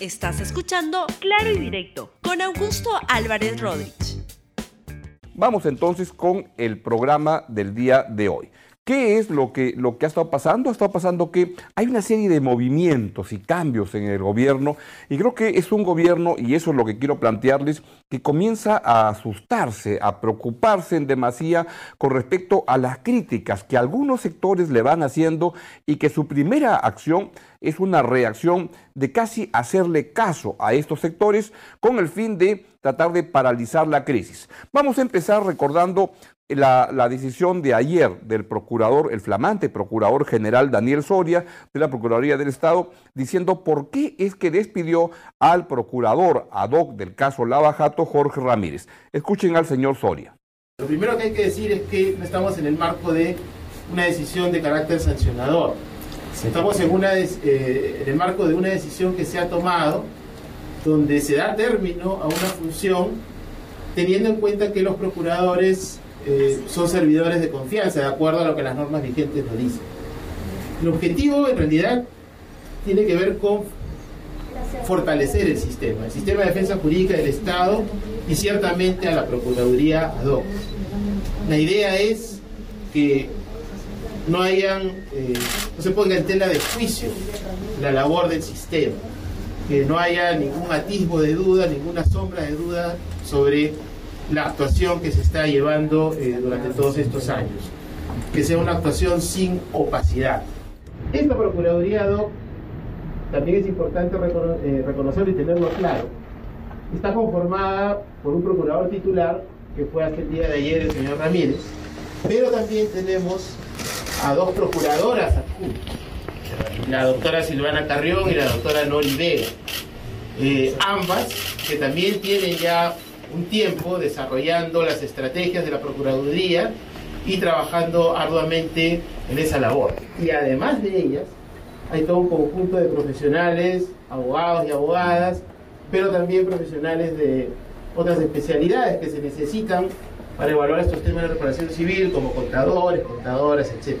Estás escuchando Claro y Directo con Augusto Álvarez Rodríguez. Vamos entonces con el programa del día de hoy. ¿Qué es lo que, lo que ha estado pasando? Ha estado pasando que hay una serie de movimientos y cambios en el gobierno y creo que es un gobierno, y eso es lo que quiero plantearles, que comienza a asustarse, a preocuparse en demasía con respecto a las críticas que algunos sectores le van haciendo y que su primera acción es una reacción de casi hacerle caso a estos sectores con el fin de tratar de paralizar la crisis. Vamos a empezar recordando la, decisión de ayer del procurador, el flamante procurador general Daniel Soria de la Procuraduría del Estado, diciendo por qué es que despidió al procurador ad hoc del caso Lavajato, Jorge Ramírez. Escuchen al señor Soria. Lo primero que hay que decir es que no estamos en el marco de una decisión de carácter sancionador. Estamos en, una, eh, en el marco de una decisión que se ha tomado donde se da término a una función teniendo en cuenta que los procuradores eh, son servidores de confianza, de acuerdo a lo que las normas vigentes nos dicen. El objetivo en realidad tiene que ver con fortalecer el sistema, el sistema de defensa jurídica del Estado y ciertamente a la Procuraduría ad. La idea es que no hayan, eh, no se ponga en tela de juicio la labor del sistema, que no haya ningún atisbo de duda, ninguna sombra de duda sobre la actuación que se está llevando eh, durante todos estos años, que sea una actuación sin opacidad. Esta Procuraduría DOC, también es importante eh, reconocerlo y tenerlo claro, está conformada por un procurador titular, que fue hasta el día de ayer el señor Ramírez, pero también tenemos a dos procuradoras la doctora Silvana Carrión y la doctora Nori Vega, eh, ambas que también tienen ya un tiempo desarrollando las estrategias de la Procuraduría y trabajando arduamente en esa labor. Y además de ellas, hay todo un conjunto de profesionales, abogados y abogadas, pero también profesionales de otras especialidades que se necesitan para evaluar estos temas de reparación civil, como contadores, contadoras, etc.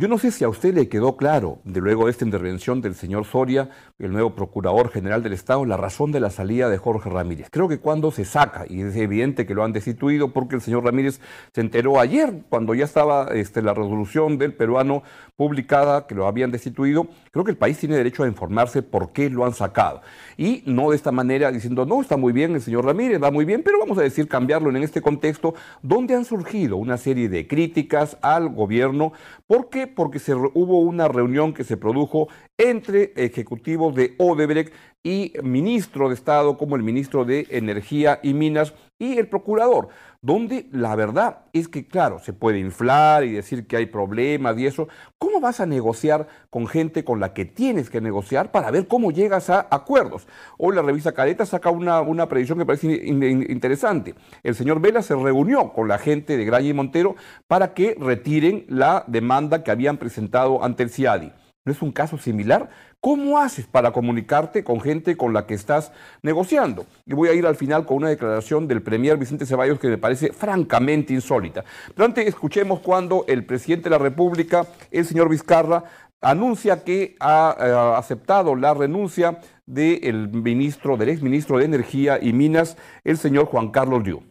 Yo no sé si a usted le quedó claro, de luego de esta intervención del señor Soria, el nuevo Procurador General del Estado, la razón de la salida de Jorge Ramírez. Creo que cuando se saca, y es evidente que lo han destituido porque el señor Ramírez se enteró ayer, cuando ya estaba este, la resolución del peruano publicada, que lo habían destituido, creo que el país tiene derecho a informarse por qué lo han sacado. Y no de esta manera diciendo, no, está muy bien el señor Ramírez, va muy bien, pero vamos a decir cambiarlo en este contexto, donde han surgido una serie de críticas al gobierno porque porque se, hubo una reunión que se produjo entre ejecutivos de Odebrecht y ministro de Estado como el ministro de Energía y Minas y el procurador, donde la verdad es que, claro, se puede inflar y decir que hay problemas y eso. ¿Cómo vas a negociar con gente con la que tienes que negociar para ver cómo llegas a acuerdos? Hoy la revista Careta saca una, una predicción que parece interesante. El señor Vela se reunió con la gente de Graña y Montero para que retiren la demanda que habían presentado ante el CIADI. ¿No es un caso similar? ¿Cómo haces para comunicarte con gente con la que estás negociando? Y voy a ir al final con una declaración del Premier Vicente Ceballos que me parece francamente insólita. Pero antes escuchemos cuando el presidente de la República, el señor Vizcarra, anuncia que ha eh, aceptado la renuncia del ministro, del exministro de Energía y Minas, el señor Juan Carlos Liu.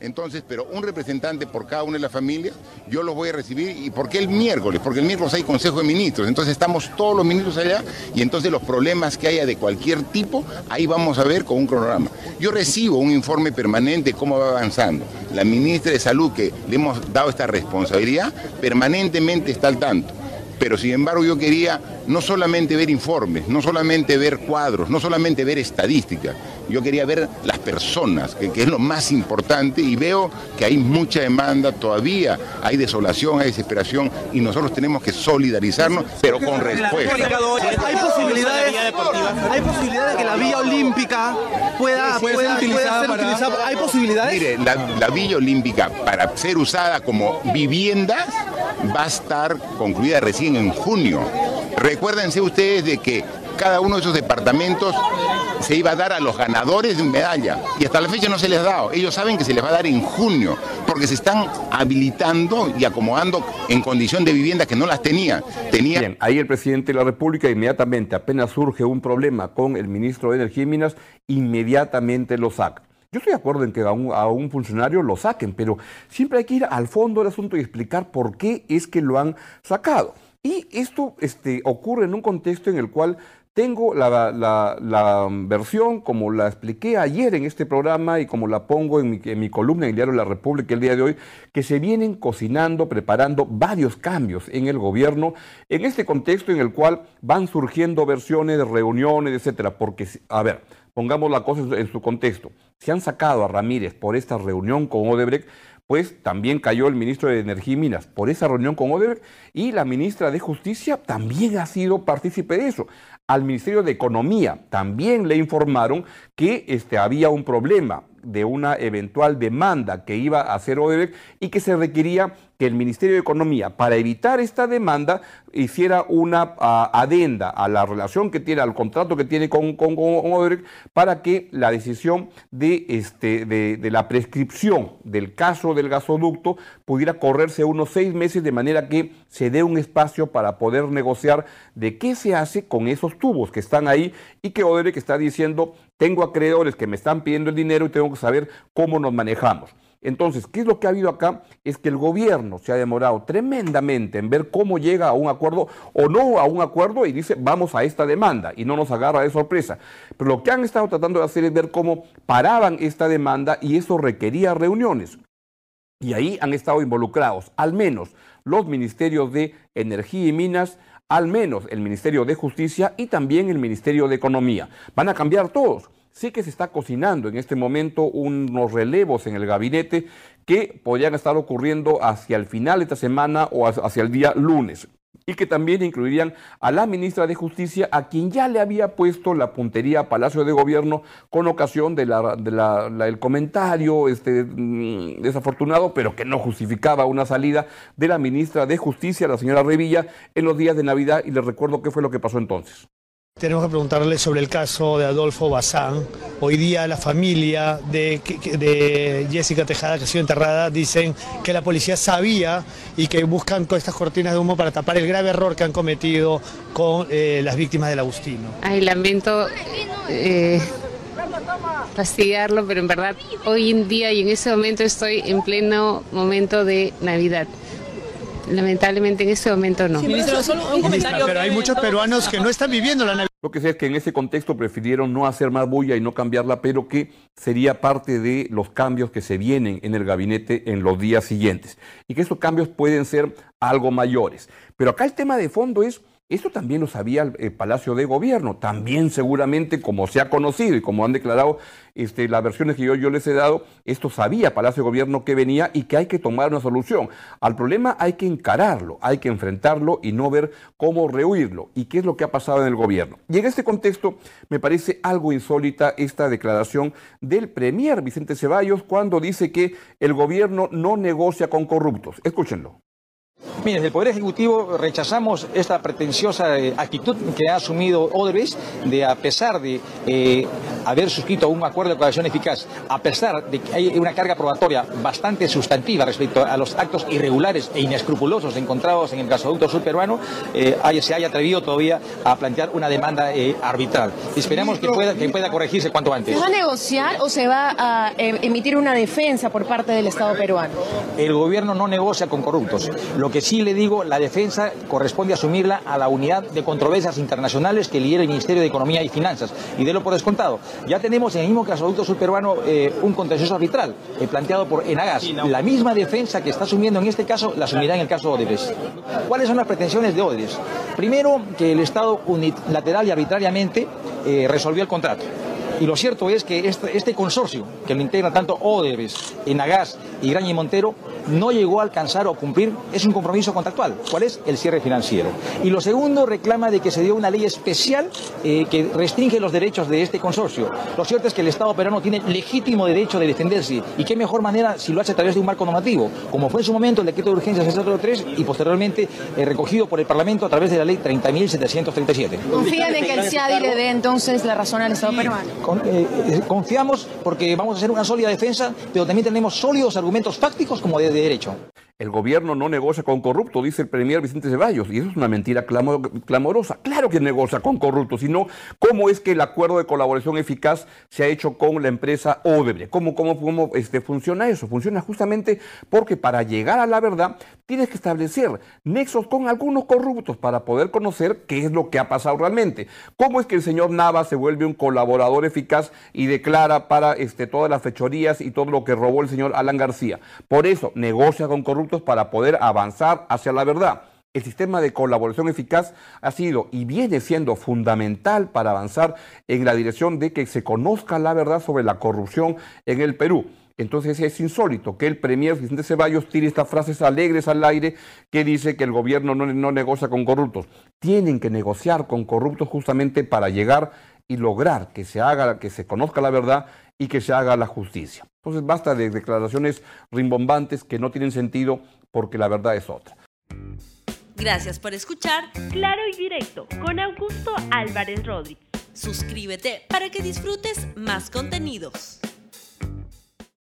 Entonces, pero un representante por cada una de las familias, yo los voy a recibir. ¿Y por qué el miércoles? Porque el miércoles hay Consejo de Ministros. Entonces estamos todos los ministros allá y entonces los problemas que haya de cualquier tipo, ahí vamos a ver con un cronograma. Yo recibo un informe permanente de cómo va avanzando. La ministra de Salud, que le hemos dado esta responsabilidad, permanentemente está al tanto. Pero sin embargo yo quería no solamente ver informes, no solamente ver cuadros, no solamente ver estadísticas, yo quería ver las personas, que, es lo más importante, y veo que hay mucha demanda, todavía hay desolación, hay desesperación, y nosotros tenemos que solidarizarnos, pero con respuesta. Hay posibilidades, hay posibilidades de que la vía olímpica pueda, pueda, ser utilizada, hay posibilidades. Mire, la, la villa olímpica para ser usada como vivienda va a estar concluida recién en junio. Recuérdense ustedes de que cada uno de esos departamentos se iba a dar a los ganadores de medalla. Y hasta la fecha no se les ha dado. Ellos saben que se les va a dar en junio, porque se están habilitando y acomodando en condición de vivienda que no las tenían. Tenía... Bien, ahí el presidente de la República inmediatamente, apenas surge un problema con el ministro de Energía y Minas, inmediatamente lo saca. Yo estoy de acuerdo en que a un, a un, funcionario lo saquen, pero siempre hay que ir al fondo del asunto y explicar por qué es que lo han sacado. Y esto este, ocurre en un contexto en el cual tengo la, la, la, versión, como la expliqué ayer en este programa y como la pongo en mi, en mi, columna en el diario La República el día de hoy, que se vienen cocinando, preparando varios cambios en el gobierno, en este contexto en el cual van surgiendo versiones reuniones, etcétera. Porque, a ver, pongamos la cosa en su contexto. Si han sacado a Ramírez por esta reunión con Odebrecht, pues también cayó el ministro de Energía y Minas por esa reunión con Odebrecht y la ministra de Justicia también ha sido partícipe de eso. Al Ministerio de Economía también le informaron que este, había un problema de una eventual demanda que iba a hacer Odebrecht y que se requería que el Ministerio de Economía, para evitar esta demanda, hiciera una uh, adenda a la relación que tiene, al contrato que tiene con, con, con Odebrecht, para que la decisión de, este, de, de, la prescripción del caso del gasoducto pudiera correrse unos seis meses, de manera que se dé un espacio para poder negociar de qué se hace con esos tubos que están ahí y que Odebrecht está diciendo, tengo acreedores que me están pidiendo el dinero y tengo que saber cómo nos manejamos. Entonces, ¿qué es lo que ha habido acá? Es que el gobierno se ha demorado tremendamente en ver cómo llega a un acuerdo o no a un acuerdo y dice, vamos a esta demanda y no nos agarra de sorpresa. Pero lo que han estado tratando de hacer es ver cómo paraban esta demanda y eso requería reuniones. Y ahí han estado involucrados al menos los ministerios de Energía y Minas, al menos el Ministerio de Justicia y también el Ministerio de Economía. Van a cambiar todos sí que se está cocinando en este momento unos relevos en el gabinete que podrían estar ocurriendo hacia el final de esta semana o hacia el día lunes y que también incluirían a la ministra de Justicia, a quien ya le había puesto la puntería a Palacio de Gobierno con ocasión del comentario este, mm, desafortunado, pero que no justificaba una salida de la ministra de Justicia, la señora Revilla, en los días de Navidad, y les recuerdo qué fue lo que pasó entonces. Tenemos que preguntarle sobre el caso de Adolfo Bazán. Hoy día la familia de, de, Jessica Tejada, que ha sido enterrada, dicen que la policía sabía y que buscan con estas cortinas de humo para tapar el grave error que han cometido con eh, las víctimas del Agustino. Ay, lamento eh, fastidiarlo, pero en verdad hoy en día y en ese momento estoy en pleno momento de Navidad. Lamentablemente en este momento no. Ministro, solo un comentario. Pero hay muchos peruanos que no están viviendo la Navidad. Lo que sé es que en ese contexto prefirieron no hacer más bulla y no cambiarla, pero que sería parte de los cambios que se vienen en el gabinete en los días siguientes. Y que esos cambios pueden ser algo mayores. Pero acá el tema de fondo es esto también lo sabía el, el, Palacio de Gobierno, también seguramente como se ha conocido y como han declarado este, las versiones que yo, yo les he dado, esto sabía Palacio de Gobierno que venía y que hay que tomar una solución. Al problema hay que encararlo, hay que enfrentarlo y no ver cómo rehuirlo y qué es lo que ha pasado en el gobierno. Y en este contexto me parece algo insólita esta declaración del Premier Vicente Ceballos cuando dice que el gobierno no negocia con corruptos. Escúchenlo. Mire, desde el Poder Ejecutivo rechazamos esta pretenciosa eh, actitud que ha asumido Odebrecht de, a pesar de eh, haber suscrito un acuerdo de cooperación eficaz, a pesar de que hay una carga probatoria bastante sustantiva respecto a los actos irregulares e inescrupulosos encontrados en el gasoducto sur peruano, eh, se haya atrevido todavía a plantear una demanda eh, arbitral. Esperamos que pueda, que pueda corregirse cuanto antes. ¿Se va a negociar o se va a emitir una defensa por parte del Estado peruano? El gobierno no negocia con corruptos. Lo que sí le digo, la defensa corresponde asumirla a la unidad de controversias internacionales que lidera el Ministerio de Economía y Finanzas. Y de lo por descontado. Ya tenemos en el mismo gasoducto surperuano eh, un contencioso arbitral eh, planteado por Enagas. La misma defensa que está asumiendo en este caso la asumirá en el caso de. ¿Cuáles son las pretensiones de Odebrecht? Primero, que el Estado unilateral y arbitrariamente eh, resolvió el contrato. Y lo cierto es que este, este consorcio, que lo integra tanto Odebrecht, Enagas y Graña y Montero, no llegó a alcanzar o cumplir, es un compromiso contractual. ¿Cuál es? El cierre financiero. Y lo segundo reclama de que se dio una ley especial eh, que restringe los derechos de este consorcio. Lo cierto es que el Estado peruano tiene legítimo derecho de defenderse. ¿Y qué mejor manera si lo hace a través de un marco normativo? Como fue en su momento el decreto de urgencia 603 y posteriormente eh, recogido por el Parlamento a través de la ley 30.737. ¿Confían en que el CIADI le dé entonces la razón al Estado peruano? Eh, confiamos porque vamos a hacer una sólida defensa, pero también tenemos sólidos argumentos fácticos como de derecho. El gobierno no negocia con corruptos, dice el premier Vicente Ceballos, y eso es una mentira clamorosa. Claro que negocia con corruptos, sino cómo es que el acuerdo de colaboración eficaz se ha hecho con la empresa Odebrecht. ¿Cómo, cómo, cómo este, funciona eso? Funciona justamente porque para llegar a la verdad tienes que establecer nexos con algunos corruptos para poder conocer qué es lo que ha pasado realmente. ¿Cómo es que el señor Nava se vuelve un colaborador eficaz y declara para este, todas las fechorías y todo lo que robó el señor Alan García? Por eso negocia con para poder avanzar hacia la verdad. El sistema de colaboración eficaz ha sido y viene siendo fundamental para avanzar en la dirección de que se conozca la verdad sobre la corrupción en el Perú. Entonces es insólito que el premier Vicente Ceballos tire estas frases alegres al aire que dice que el gobierno no, no, negocia con corruptos. Tienen que negociar con corruptos justamente para llegar y lograr que se haga, que se conozca la verdad y que se haga la justicia. Entonces basta de declaraciones rimbombantes que no tienen sentido porque la verdad es otra. Gracias por escuchar Claro y Directo con Augusto Álvarez Rodríguez. Suscríbete para que disfrutes más contenidos.